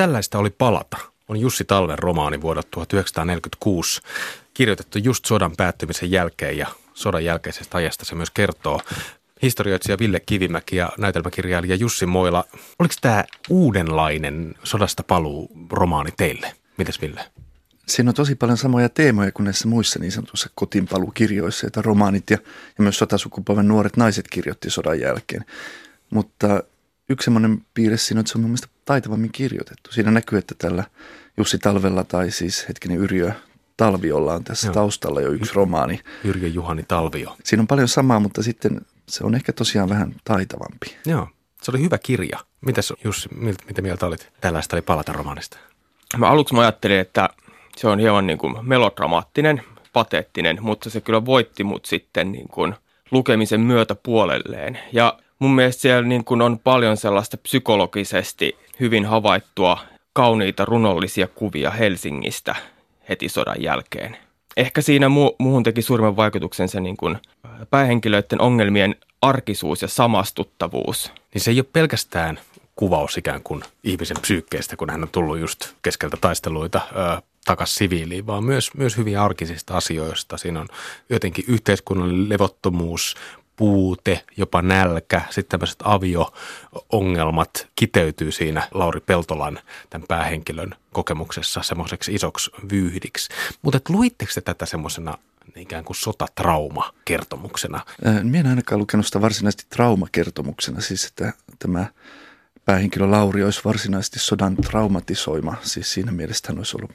tällaista oli palata on Jussi Talven romaani vuodelta 1946, kirjoitettu just sodan päättymisen jälkeen ja sodan jälkeisestä ajasta se myös kertoo. Historioitsija Ville Kivimäki ja näytelmäkirjailija Jussi Moila, oliko tämä uudenlainen sodasta paluu romaani teille? Mites Ville? Siinä on tosi paljon samoja teemoja kuin näissä muissa niin sanotuissa kotiinpaluukirjoissa, joita romaanit ja, ja myös sotasukupolven nuoret naiset kirjoitti sodan jälkeen. Mutta yksi semmoinen piirre siinä on, että se on mun mielestä taitavammin kirjoitettu. Siinä näkyy, että tällä Jussi Talvella tai siis hetkinen Yrjö Talviolla on tässä Joo. taustalla jo yksi romaani. Yrjö Juhani Talvio. Siinä on paljon samaa, mutta sitten se on ehkä tosiaan vähän taitavampi. Joo, se oli hyvä kirja. Mitäs Jussi, mitä mieltä olit tällaista oli palata romaanista? Mä aluksi mä ajattelin, että se on hieman niin kuin melodramaattinen, pateettinen, mutta se kyllä voitti mut sitten niin kuin lukemisen myötä puolelleen. Ja mun mielestä siellä niin kuin on paljon sellaista psykologisesti hyvin havaittua kauniita runollisia kuvia Helsingistä heti sodan jälkeen. Ehkä siinä mu- muuhun teki suurimman vaikutuksen se niin kuin päähenkilöiden ongelmien arkisuus ja samastuttavuus. Niin se ei ole pelkästään kuvaus ikään kuin ihmisen psyykkeestä, kun hän on tullut just keskeltä taisteluita ö, takaisin siviiliin, vaan myös, myös hyvin arkisista asioista. Siinä on jotenkin yhteiskunnallinen levottomuus, puute, jopa nälkä, sitten tämmöiset avio-ongelmat kiteytyy siinä Lauri Peltolan, tämän päähenkilön kokemuksessa semmoiseksi isoksi vyyhdiksi. Mutta luitteko te tätä semmoisena ikään kuin sotatrauma-kertomuksena? Minä en ainakaan lukenut sitä varsinaisesti traumakertomuksena, siis että tämä päähenkilö Lauri olisi varsinaisesti sodan traumatisoima, siis siinä mielessä hän olisi ollut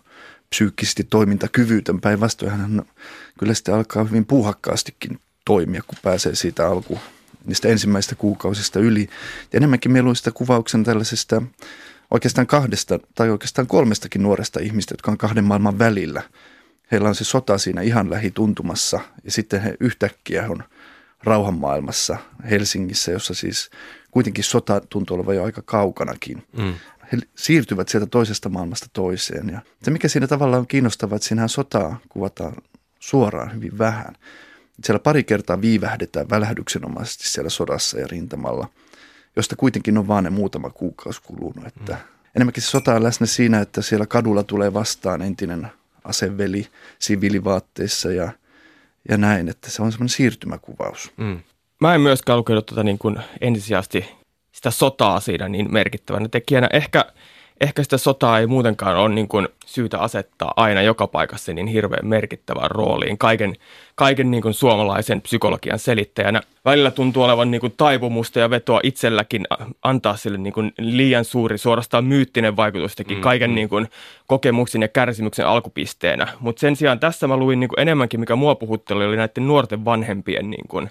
psyykkisesti toimintakyvytön. Päinvastoin hän kyllä sitten alkaa hyvin puuhakkaastikin toimia, kun pääsee siitä alku niistä ensimmäistä kuukausista yli. Ja enemmänkin meillä on sitä kuvauksen tällaisesta oikeastaan kahdesta tai oikeastaan kolmestakin nuoresta ihmistä, jotka on kahden maailman välillä. Heillä on se sota siinä ihan lähituntumassa ja sitten he yhtäkkiä on rauhanmaailmassa Helsingissä, jossa siis kuitenkin sota tuntuu olevan jo aika kaukanakin. Mm. He siirtyvät sieltä toisesta maailmasta toiseen. Ja se, mikä siinä tavallaan on kiinnostavaa, että siinähän sotaa kuvataan suoraan hyvin vähän. Siellä pari kertaa viivähdetään välähdyksenomaisesti siellä sodassa ja rintamalla, josta kuitenkin on vaan ne muutama kuukausi kulunut. Että mm. Enemmänkin se sota on läsnä siinä, että siellä kadulla tulee vastaan entinen aseveli siviilivaatteissa ja, ja näin, että se on semmoinen siirtymäkuvaus. Mm. Mä en myöskään lukenut tuota niin kuin ensisijaisesti sitä sotaa siinä niin merkittävänä tekijänä. Ehkä – ehkä sitä sotaa ei muutenkaan ole niin kuin syytä asettaa aina joka paikassa niin hirveän merkittävään rooliin kaiken, kaiken niin kuin suomalaisen psykologian selittäjänä. Välillä tuntuu olevan niin kuin taipumusta ja vetoa itselläkin antaa sille niin kuin liian suuri, suorastaan myyttinen vaikutus teki mm, kaiken mm. Niin kuin kokemuksen ja kärsimyksen alkupisteenä. Mutta sen sijaan tässä mä luin niin kuin enemmänkin, mikä mua puhutteli, oli näiden nuorten vanhempien niin kuin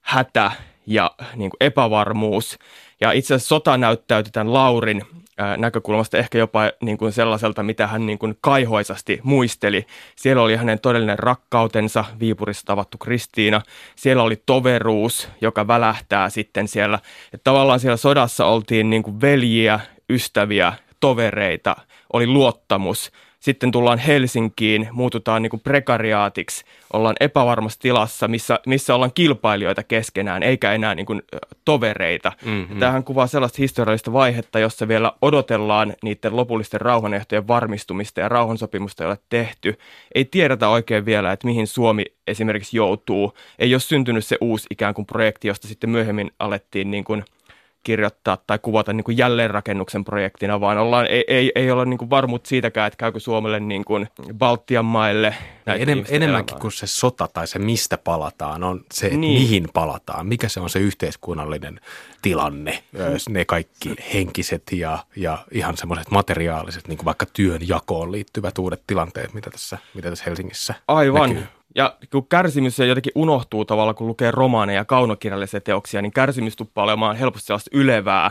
hätä ja niin kuin epävarmuus. Ja itse asiassa sota näyttäytyi tämän Laurin näkökulmasta ehkä jopa niin kuin sellaiselta, mitä hän niin kuin kaihoisasti muisteli. Siellä oli hänen todellinen rakkautensa, Viipurissa tavattu Kristiina. Siellä oli toveruus, joka välähtää sitten siellä. Että tavallaan siellä sodassa oltiin niin kuin veljiä, ystäviä, tovereita, oli luottamus – sitten tullaan Helsinkiin, muututaan niin kuin prekariaatiksi, ollaan epävarmassa tilassa, missä, missä ollaan kilpailijoita keskenään, eikä enää niin kuin tovereita. Mm-hmm. Tämähän kuvaa sellaista historiallista vaihetta, jossa vielä odotellaan niiden lopullisten rauhanehtojen varmistumista ja rauhansopimusta ei ole tehty. Ei tiedetä oikein vielä, että mihin Suomi esimerkiksi joutuu. Ei ole syntynyt se uusi ikään kuin projekti, josta sitten myöhemmin alettiin niin kuin – kirjoittaa tai kuvata niin kuin jälleenrakennuksen projektina, vaan ollaan, ei, ei, ei olla niin kuin varmuut siitäkään, että käykö Suomelle niin kuin Baltian maille. Enem, enemmänkin kuin se sota tai se mistä palataan, on se, niin. mihin palataan, mikä se on se yhteiskunnallinen tilanne, ne kaikki henkiset ja, ja ihan semmoiset materiaaliset, niin kuin vaikka työn jakoon liittyvät uudet tilanteet, mitä tässä, mitä tässä Helsingissä Aivan. näkyy. Ja kun kärsimys jotenkin unohtuu tavalla, kun lukee romaaneja ja kaunokirjallisia teoksia, niin kärsimys tuppaa olemaan helposti sellaista ylevää,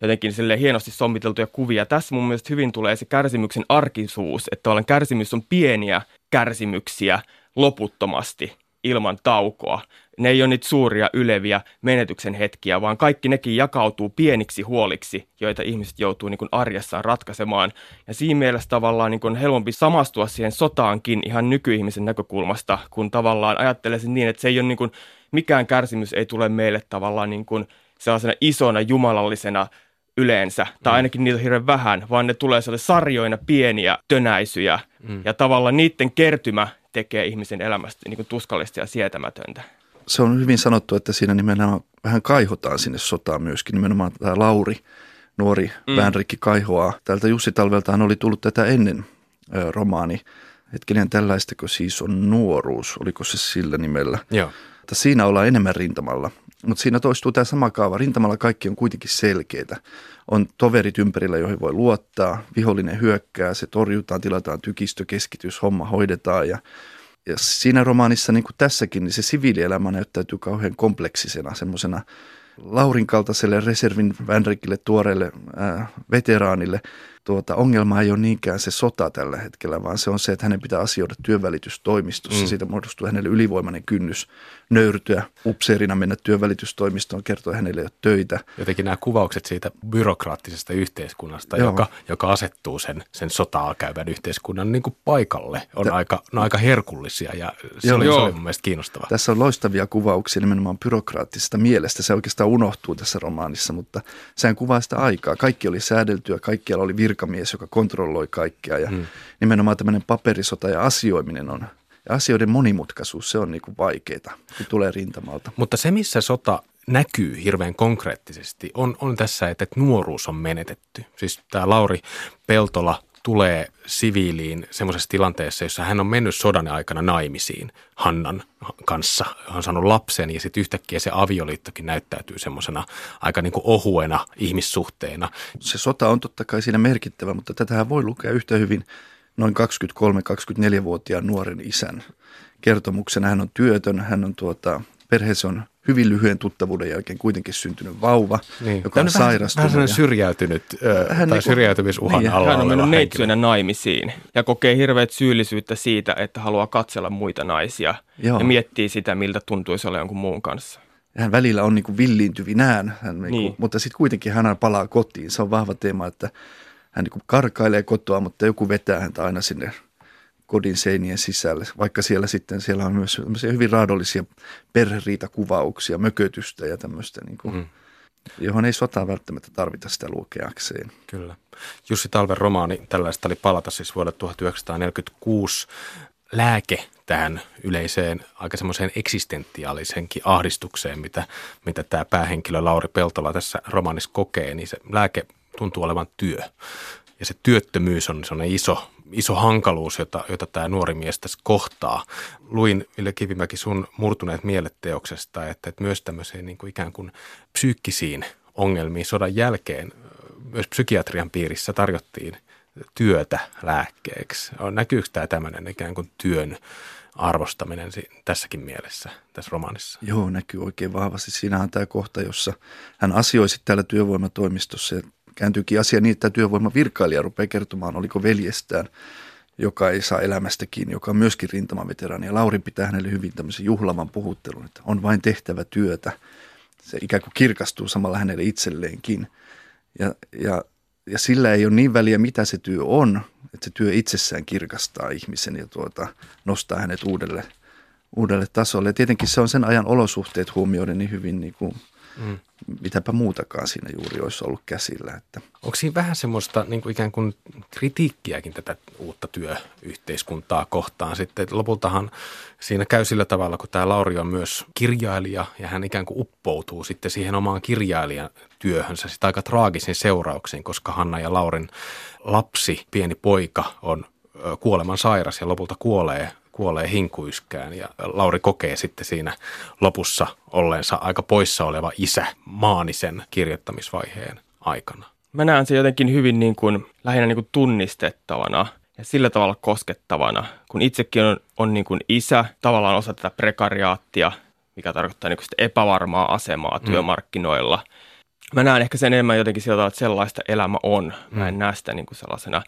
jotenkin sille hienosti sommiteltuja kuvia. Tässä mun mielestä hyvin tulee se kärsimyksen arkisuus, että tavallaan kärsimys on pieniä kärsimyksiä loputtomasti ilman taukoa ne ei ole niitä suuria yleviä menetyksen hetkiä, vaan kaikki nekin jakautuu pieniksi huoliksi, joita ihmiset joutuu niin kuin arjessaan ratkaisemaan. Ja siinä mielessä tavallaan niin kuin helpompi samastua siihen sotaankin ihan nykyihmisen näkökulmasta, kun tavallaan ajattelee sen niin, että se ei ole niin kuin, mikään kärsimys ei tule meille tavallaan niin kuin sellaisena isona jumalallisena yleensä, tai mm. ainakin niitä on hirveän vähän, vaan ne tulee sarjoina pieniä tönäisyjä, mm. ja tavallaan niiden kertymä tekee ihmisen elämästä niin kuin tuskallista ja sietämätöntä. Se on hyvin sanottu, että siinä nimenomaan vähän kaihotaan sinne sotaan myöskin. Nimenomaan tämä Lauri, nuori mm. Väänrikki kaihoaa. Tältä Jussi Talveltaan oli tullut tätä ennen ö, romaani. Hetkinen, tällaistako siis on nuoruus, oliko se sillä nimellä? Joo. Että siinä ollaan enemmän rintamalla. Mutta siinä toistuu tämä sama kaava. Rintamalla kaikki on kuitenkin selkeitä. On toverit ympärillä, joihin voi luottaa. Vihollinen hyökkää, se torjutaan, tilataan tykistö, keskitys, homma hoidetaan. Ja, ja siinä romaanissa, niin kuin tässäkin, niin se siviilielämä näyttäytyy kauhean kompleksisena, semmoisena Laurin kaltaiselle reservin Vänrikille tuoreelle ää, veteraanille – tuota, ongelma ei ole niinkään se sota tällä hetkellä, vaan se on se, että hänen pitää asioida työnvälitystoimistossa. Mm. Siitä muodostuu hänelle ylivoimainen kynnys nöyrtyä upseerina mennä työnvälitystoimistoon, kertoa hänelle jo töitä. Jotenkin nämä kuvaukset siitä byrokraattisesta yhteiskunnasta, joka, joka asettuu sen, sen sotaa käyvän yhteiskunnan niin kuin paikalle, on, Tä, aika, on aika herkullisia ja se, joo, oli, se oli mun mielestä kiinnostavaa. Tässä on loistavia kuvauksia nimenomaan byrokraattisesta mielestä. Se oikeastaan unohtuu tässä romaanissa, mutta sehän kuvaa sitä aikaa. Kaikki oli säädeltyä, kaikkialla oli vir- virkamies, joka kontrolloi kaikkea ja hmm. nimenomaan tämmöinen paperisota ja asioiminen on ja asioiden monimutkaisuus, se on niin kuin vaikeaa, kun tulee rintamalta. Mutta se, missä sota näkyy hirveän konkreettisesti, on, on tässä, että nuoruus on menetetty. Siis tämä Lauri Peltola tulee siviiliin semmoisessa tilanteessa, jossa hän on mennyt sodan aikana naimisiin Hannan kanssa, hän on saanut lapsen ja sitten yhtäkkiä se avioliittokin näyttäytyy semmoisena aika niin kuin ohuena ihmissuhteena. Se sota on totta kai siinä merkittävä, mutta tätähän voi lukea yhtä hyvin noin 23-24-vuotiaan nuoren isän kertomuksena. Hän on työtön, hän on tuota, perheessä on hyvin lyhyen tuttavuuden jälkeen kuitenkin syntynyt vauva, niin. joka on sairastunut. Vähän ja... syrjäytynyt hän tai niin syrjäytymisuhan niin, alla Hän on mennyt neitsyönä naimisiin ja kokee hirveät syyllisyyttä siitä, että haluaa katsella muita naisia Joo. ja miettii sitä, miltä tuntuisi olla jonkun muun kanssa. Hän välillä on niin kuin villiintyvinään, hän niin niin. mutta sitten kuitenkin hän palaa kotiin. Se on vahva teema, että hän niin karkailee kotoa, mutta joku vetää häntä aina sinne kodin seinien sisälle, vaikka siellä sitten siellä on myös hyvin raadollisia perheriitakuvauksia, mökötystä ja tämmöistä, niin kuin, mm. johon ei sotaa välttämättä tarvita sitä lukeakseen. Kyllä. Jussi Talven romaani tällaista oli palata siis vuodelta 1946 lääke tähän yleiseen aika semmoiseen eksistentiaalisenkin ahdistukseen, mitä, mitä tämä päähenkilö Lauri Peltola tässä romaanissa kokee, niin se lääke tuntuu olevan työ. Ja se työttömyys on sellainen iso iso hankaluus, jota, jota tämä nuori mies tässä kohtaa. Luin Ville Kivimäki sun murtuneet mieletteoksesta, että, että myös tämmöiseen niin kuin ikään kuin psyykkisiin ongelmiin sodan jälkeen myös psykiatrian piirissä tarjottiin työtä lääkkeeksi. Näkyykö tämä tämmöinen ikään kuin työn arvostaminen tässäkin mielessä tässä romaanissa? Joo, näkyy oikein vahvasti. Siinä on tämä kohta, jossa hän asioi täällä työvoimatoimistossa ja kääntyykin asia niin, että työvoimavirkailija rupeaa kertomaan, oliko veljestään, joka ei saa elämästä kiinni, joka on myöskin rintamaveteraani. Ja Lauri pitää hänelle hyvin tämmöisen juhlavan puhuttelun, että on vain tehtävä työtä. Se ikään kuin kirkastuu samalla hänelle itselleenkin. Ja, ja, ja sillä ei ole niin väliä, mitä se työ on, että se työ itsessään kirkastaa ihmisen ja tuota, nostaa hänet uudelle, uudelle tasolle. Ja tietenkin se on sen ajan olosuhteet huomioiden niin hyvin niin kuin mm mitäpä muutakaan siinä juuri olisi ollut käsillä. Että. Onko siinä vähän semmoista niin kuin ikään kuin kritiikkiäkin tätä uutta työyhteiskuntaa kohtaan sitten? Lopultahan siinä käy sillä tavalla, kun tämä Lauri on myös kirjailija ja hän ikään kuin uppoutuu sitten siihen omaan kirjailijan työhönsä sitä aika traagisin seurauksiin, koska Hanna ja Laurin lapsi, pieni poika, on kuoleman sairas ja lopulta kuolee kuolee hinkuyskään ja Lauri kokee sitten siinä lopussa olleensa aika poissa oleva isä maanisen kirjoittamisvaiheen aikana. Mä näen se jotenkin hyvin niin kuin, lähinnä niin kuin tunnistettavana ja sillä tavalla koskettavana, kun itsekin on, on niin kuin isä, tavallaan osa tätä prekariaattia, mikä tarkoittaa niin kuin sitä epävarmaa asemaa mm. työmarkkinoilla. Mä näen ehkä sen enemmän jotenkin sillä tavalla, että sellaista elämä on. Mä en mm. näe sitä niin kuin sellaisena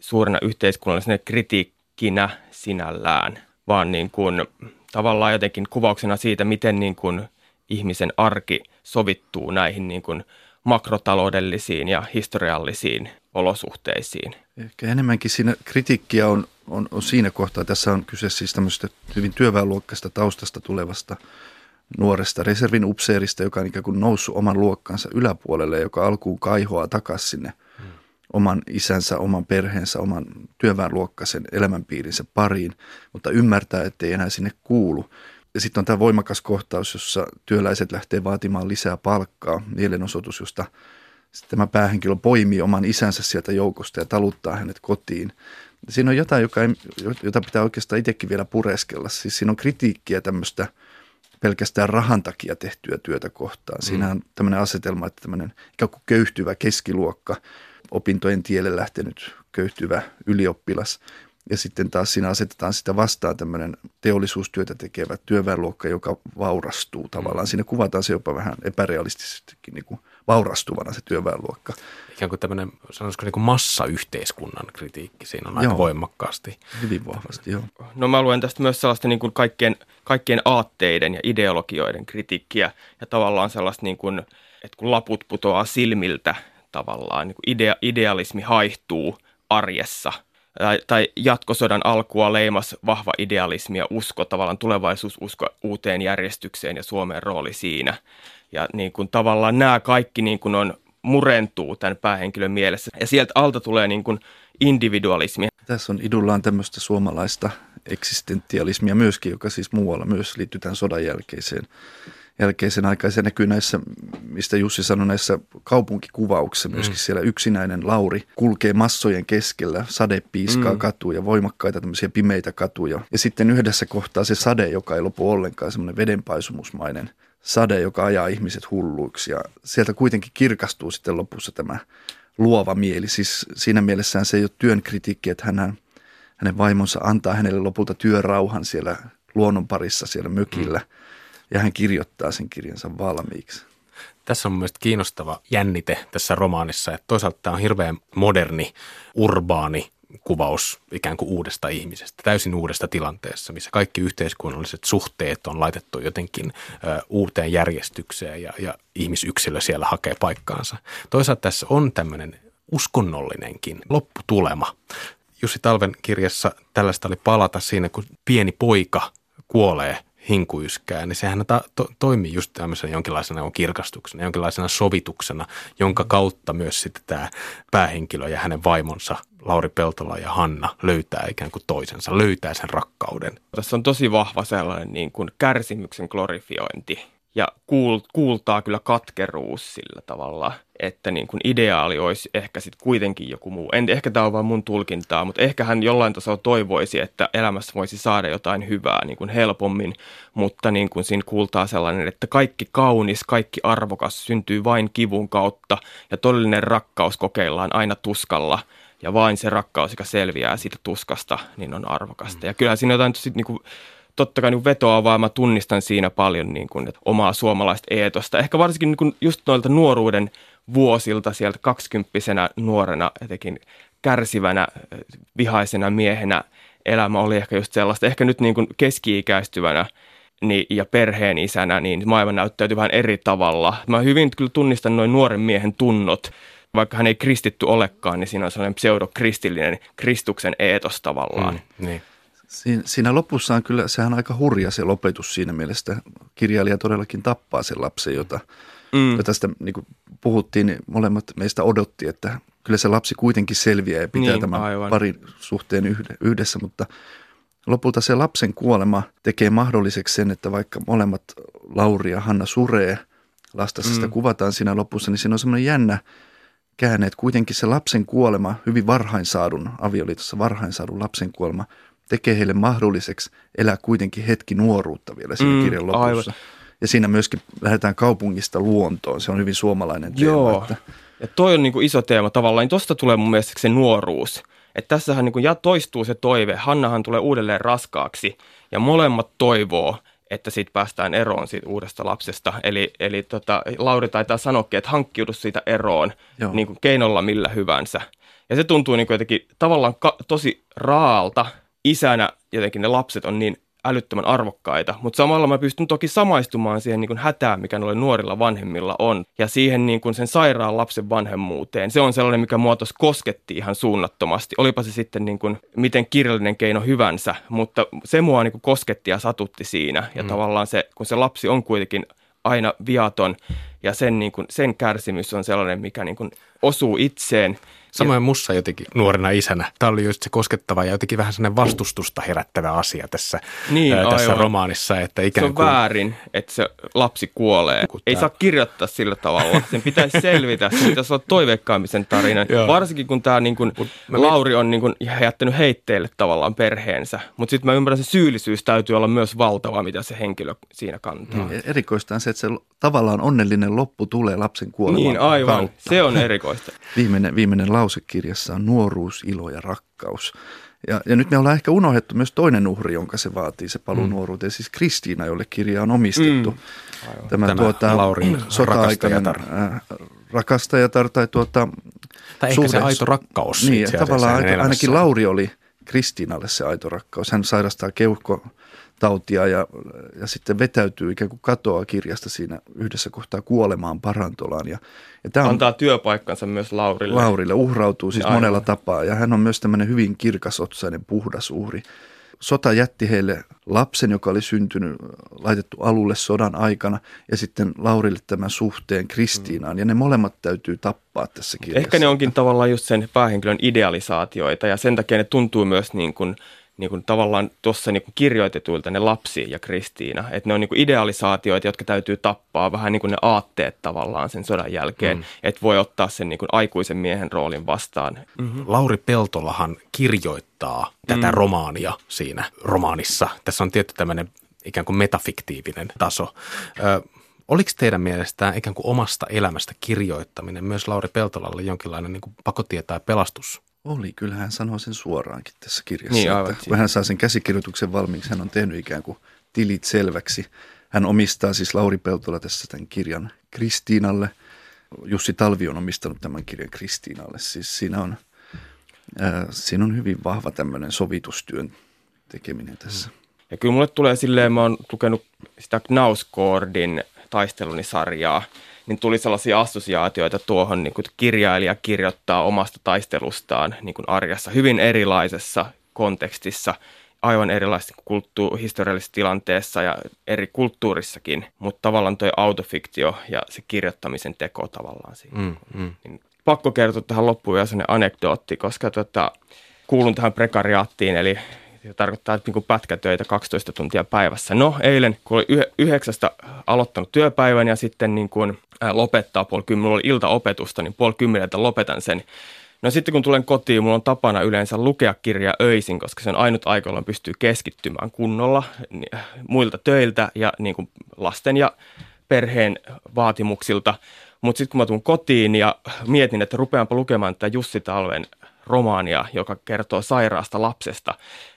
suurena yhteiskunnallisena kritiikkiä merkkinä sinällään, vaan niin kuin tavallaan jotenkin kuvauksena siitä, miten niin kuin ihmisen arki sovittuu näihin niin kuin makrotaloudellisiin ja historiallisiin olosuhteisiin. Ehkä enemmänkin siinä kritiikkiä on, on, on siinä kohtaa. Tässä on kyse siis tämmöistä hyvin työväenluokkaista taustasta tulevasta nuoresta reservin upseerista, joka on ikään kuin noussut oman luokkansa yläpuolelle, joka alkuun kaihoaa takaisin sinne. Oman isänsä, oman perheensä, oman työväenluokkaisen elämänpiirinsä pariin, mutta ymmärtää, ettei enää sinne kuulu. Ja sitten on tämä voimakas kohtaus, jossa työläiset lähtee vaatimaan lisää palkkaa, mielenosoitus, josta tämä päähenkilö poimii oman isänsä sieltä joukosta ja taluttaa hänet kotiin. Siinä on jotain, joka ei, jota pitää oikeastaan itsekin vielä pureskella. Siis siinä on kritiikkiä tämmöistä pelkästään rahan takia tehtyä työtä kohtaan. Mm. Siinä on tämmöinen asetelma, että tämmöinen ikään kuin köyhtyvä keskiluokka, opintojen tielle lähtenyt köyhtyvä ylioppilas – ja sitten taas siinä asetetaan sitä vastaan tämmöinen teollisuustyötä tekevä työväenluokka, joka vaurastuu tavallaan. Mm. Siinä kuvataan se jopa vähän epärealistisestikin niin kuin vaurastuvana se työväenluokka. Ikään kuin tämmöinen, sanoisiko niin kuin massayhteiskunnan kritiikki siinä on aika joo. voimakkaasti. Hyvin vahvasti, joo. No mä luen tästä myös sellaista niin kuin kaikkien, kaikkien aatteiden ja ideologioiden kritiikkiä ja tavallaan sellaista niin kuin, että kun laput putoaa silmiltä tavallaan, niin idea, idealismi haihtuu arjessa – tai, tai jatkosodan alkua leimas vahva idealismi ja usko, tavallaan tulevaisuususko uuteen järjestykseen ja Suomen rooli siinä. Ja niin kuin tavallaan nämä kaikki niin kuin on murentuu tämän päähenkilön mielessä. Ja sieltä alta tulee niin kuin individualismi. Tässä on idullaan tämmöistä suomalaista eksistentialismia myöskin, joka siis muualla myös liittyy tämän sodan jälkeiseen jälkeisen aikaan. Se näkyy näissä, mistä Jussi sanoi, näissä kaupunkikuvauksissa myöskin mm. siellä yksinäinen Lauri kulkee massojen keskellä, sade piiskaa mm. katuja, voimakkaita tämmöisiä pimeitä katuja. Ja sitten yhdessä kohtaa se sade, joka ei lopu ollenkaan, semmoinen vedenpaisumusmainen sade, joka ajaa ihmiset hulluiksi. Ja sieltä kuitenkin kirkastuu sitten lopussa tämä luova mieli. Siis siinä mielessään se ei ole työn kritiikki, että hän, hänen vaimonsa antaa hänelle lopulta työrauhan siellä luonnon parissa siellä mökillä. Mm ja hän kirjoittaa sen kirjansa valmiiksi. Tässä on mielestäni kiinnostava jännite tässä romaanissa, että toisaalta tämä on hirveän moderni, urbaani kuvaus ikään kuin uudesta ihmisestä, täysin uudesta tilanteessa, missä kaikki yhteiskunnalliset suhteet on laitettu jotenkin ö, uuteen järjestykseen ja, ja ihmisyksilö siellä hakee paikkaansa. Toisaalta tässä on tämmöinen uskonnollinenkin lopputulema. Jussi Talven kirjassa tällaista oli palata siinä, kun pieni poika kuolee hinkuyskää, niin sehän ta- to- toimii just tämmöisenä jonkinlaisena kirkastuksena, jonkinlaisena sovituksena, jonka kautta myös sitten tämä päähenkilö ja hänen vaimonsa Lauri Peltola ja Hanna löytää ikään kuin toisensa, löytää sen rakkauden. Tässä on tosi vahva sellainen niin kuin kärsimyksen glorifiointi ja kuul, kuultaa kyllä katkeruus sillä tavalla, että niin kuin ideaali olisi ehkä sitten kuitenkin joku muu. En, ehkä tämä on vain mun tulkintaa, mutta ehkä hän jollain tasolla toivoisi, että elämässä voisi saada jotain hyvää niin kuin helpommin, mutta niin kuin siinä kuultaa sellainen, että kaikki kaunis, kaikki arvokas syntyy vain kivun kautta ja todellinen rakkaus kokeillaan aina tuskalla ja vain se rakkaus, joka selviää siitä tuskasta, niin on arvokasta. Ja kyllä siinä jotain sit niin kuin totta kai niin vetoavaa, mä tunnistan siinä paljon niin kuin, että omaa suomalaista eetosta. Ehkä varsinkin niin kuin just noilta nuoruuden vuosilta sieltä kaksikymppisenä nuorena etenkin kärsivänä, vihaisena miehenä elämä oli ehkä just sellaista. Ehkä nyt niin kuin keski-ikäistyvänä niin, ja perheen isänä, niin maailma näyttäytyy vähän eri tavalla. Mä hyvin kyllä tunnistan noin nuoren miehen tunnot, vaikka hän ei kristitty olekaan, niin siinä on sellainen pseudokristillinen Kristuksen eetos tavallaan. Mm, niin. Siin, siinä lopussa on kyllä, sehän on aika hurja se lopetus siinä mielessä. Kirjailija todellakin tappaa sen lapsen, jota, mm. jota sitä niin kuin puhuttiin, niin molemmat meistä odotti, että kyllä se lapsi kuitenkin selviää ja pitää niin, tämän aivan. parin suhteen yhdessä, mutta lopulta se lapsen kuolema tekee mahdolliseksi sen, että vaikka molemmat Lauri ja Hanna suree, lastassa mm. sitä kuvataan siinä lopussa, niin siinä on semmoinen jännä käänne, että kuitenkin se lapsen kuolema, hyvin varhain saadun, avioliitossa varhain saadun lapsen kuolema – tekee heille mahdolliseksi elää kuitenkin hetki nuoruutta vielä siinä mm, kirjan lopussa. Aivan. Ja siinä myöskin lähdetään kaupungista luontoon. Se on hyvin suomalainen teema. Joo. Että... Ja toi on niin kuin iso teema tavallaan. Niin tuosta tulee mun mielestä se nuoruus. Että tässähän niin kuin ja toistuu se toive. Hannahan tulee uudelleen raskaaksi ja molemmat toivoo, että siitä päästään eroon siitä uudesta lapsesta. Eli, eli tota, Lauri taitaa sanoakin, että hankkiudu siitä eroon niin kuin keinolla millä hyvänsä. Ja se tuntuu niin kuin jotenkin tavallaan ka- tosi raalta – isänä jotenkin ne lapset on niin älyttömän arvokkaita, mutta samalla mä pystyn toki samaistumaan siihen niin kuin hätään, mikä noilla nuorilla vanhemmilla on, ja siihen niin kuin sen sairaan lapsen vanhemmuuteen. Se on sellainen, mikä muotos kosketti ihan suunnattomasti, olipa se sitten niin kuin miten kirjallinen keino hyvänsä, mutta se mua niin kuin kosketti ja satutti siinä, ja mm. tavallaan se, kun se lapsi on kuitenkin aina viaton, ja sen, niin kuin, sen kärsimys on sellainen, mikä niin kuin osuu itseen, Samoin mussa jotenkin nuorena isänä. Tämä oli just se koskettava ja jotenkin vähän sellainen vastustusta herättävä asia tässä, niin, ää, tässä romaanissa. Että ikään se on kuin... väärin, että se lapsi kuolee. Kun Ei saa kirjoittaa sillä tavalla. Sen pitäisi selvitä. Se pitäisi olla toiveikkaamisen tarina. Varsinkin kun tämä niin kuin, Lauri on niin kuin, jättänyt heitteelle tavallaan perheensä. Mutta sitten mä ymmärrän, että se syyllisyys täytyy olla myös valtava, mitä se henkilö siinä kantaa. Niin, erikoista on se, että se tavallaan onnellinen loppu tulee lapsen kuolemaan Niin, aivan. Kautta. Se on erikoista. viimeinen, viimeinen lausekirjassa on nuoruus, ilo ja rakkaus. Ja, ja nyt me ollaan ehkä unohdettu myös toinen uhri, jonka se vaatii, se paluu mm. nuoruuteen, siis Kristiina, jolle kirja on omistettu. Mm. Tämä, Tämä tuota, Laurin sota-aikainen rakastajatar. rakastajatar tai tuota... Tai ehkä se aito rakkaus. Niin, tavallaan aito, ainakin Lauri oli Kristiinalle se aito rakkaus. Hän sairastaa keuhko tautia ja, ja sitten vetäytyy ikään kuin katoaa kirjasta siinä yhdessä kohtaa kuolemaan parantolaan. Ja, ja tämä on, Antaa työpaikkansa myös Laurille. Laurille, uhrautuu siis Aivan. monella tapaa ja hän on myös tämmöinen hyvin kirkasotsainen, puhdas uhri. Sota jätti heille lapsen, joka oli syntynyt, laitettu alulle sodan aikana, ja sitten Laurille tämän suhteen Kristiinaan, ja ne molemmat täytyy tappaa tässä kirjassa. Ehkä ne onkin tavallaan just sen päähenkilön idealisaatioita, ja sen takia ne tuntuu myös niin kuin – niin kuin tavallaan tuossa niin kuin kirjoitetuilta ne lapsi ja Kristiina. Että ne on niin kuin idealisaatioita, jotka täytyy tappaa, vähän niin kuin ne aatteet tavallaan sen sodan jälkeen, mm. että voi ottaa sen niin kuin aikuisen miehen roolin vastaan. Mm-hmm. Lauri Peltolahan kirjoittaa tätä mm. romaania siinä romaanissa. Tässä on tietty tämmöinen ikään kuin metafiktiivinen taso. Ö, Oliko teidän mielestään ikään kuin omasta elämästä kirjoittaminen myös Lauri Peltolalle jonkinlainen niin kuin pakotie tai pelastus oli, kyllä hän sanoo sen suoraankin tässä kirjassa. Niin, aivan, että kun hän saa sen käsikirjoituksen valmiiksi, hän on tehnyt ikään kuin tilit selväksi. Hän omistaa siis Lauri Peltola tässä tämän kirjan Kristiinalle. Jussi Talvi on omistanut tämän kirjan Kristiinalle. Siis siinä on, ää, siinä on hyvin vahva tämmöinen sovitustyön tekeminen tässä. Ja kyllä mulle tulee silleen, mä oon lukenut sitä Knauskordin taistelunisarjaa, niin tuli sellaisia assosiaatioita tuohon, niin kuin kirjailija kirjoittaa omasta taistelustaan niin kuin arjessa hyvin erilaisessa kontekstissa, aivan erilaisessa kulttuur- historiallisessa tilanteessa ja eri kulttuurissakin, mutta tavallaan tuo autofiktio ja se kirjoittamisen teko tavallaan siinä. Mm, mm. Niin pakko kertoa tähän loppuun vielä sellainen anekdootti, koska tota, kuulun tähän prekariaattiin, eli se tarkoittaa että niin pätkätöitä 12 tuntia päivässä. No eilen, kun oli yhdeksästä aloittanut työpäivän ja sitten niin kuin lopettaa puoli mulla oli iltaopetusta, niin puoli kymmeneltä lopetan sen. No sitten kun tulen kotiin, mulla on tapana yleensä lukea kirjaa öisin, koska se on ainut aika, jolloin pystyy keskittymään kunnolla niin, muilta töiltä ja niin kuin lasten ja perheen vaatimuksilta. Mutta sitten kun mä tulen kotiin ja mietin, että rupeanpa lukemaan tätä Jussi Talven romaania, joka kertoo sairaasta lapsesta,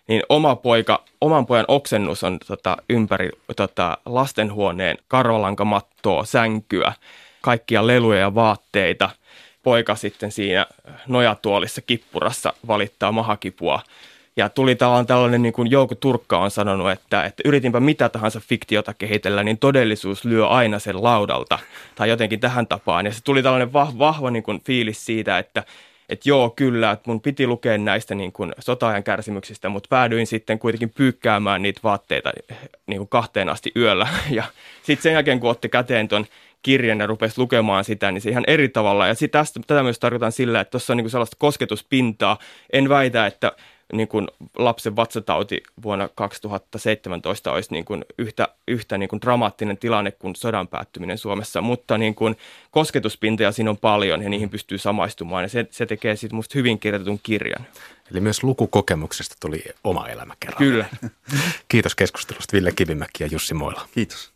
niin oma poika, oman pojan oksennus on tota, ympäri tota, lastenhuoneen karvalankamattoa, sänkyä, kaikkia leluja ja vaatteita. Poika sitten siinä nojatuolissa kippurassa valittaa mahakipua. Ja tuli tavallaan tällainen, niin kuin Jouko Turkka on sanonut, että, että yritinpä mitä tahansa fiktiota kehitellä, niin todellisuus lyö aina sen laudalta. Tai jotenkin tähän tapaan. Ja se tuli tällainen vahva, vahva niin kuin fiilis siitä, että että joo, kyllä, että mun piti lukea näistä niin kuin sotaajan kärsimyksistä, mutta päädyin sitten kuitenkin pyykkäämään niitä vaatteita niin kuin kahteen asti yöllä. Ja sitten sen jälkeen, kun otti käteen ton kirjan ja rupesi lukemaan sitä, niin se ihan eri tavalla. Ja sit tästä, tätä myös tarkoitan sillä, että tuossa on niin kuin sellaista kosketuspintaa. En väitä, että niin kuin lapsen vatsatauti vuonna 2017 olisi niin kuin yhtä, yhtä niin kuin dramaattinen tilanne kuin sodan päättyminen Suomessa, mutta niin kuin kosketuspintoja siinä on paljon ja niihin pystyy samaistumaan ja se, se tekee siitä musta hyvin kirjoitetun kirjan. Eli myös lukukokemuksesta tuli oma elämä kerran. Kyllä. Kiitos keskustelusta Ville Kivimäki ja Jussi Moila. Kiitos.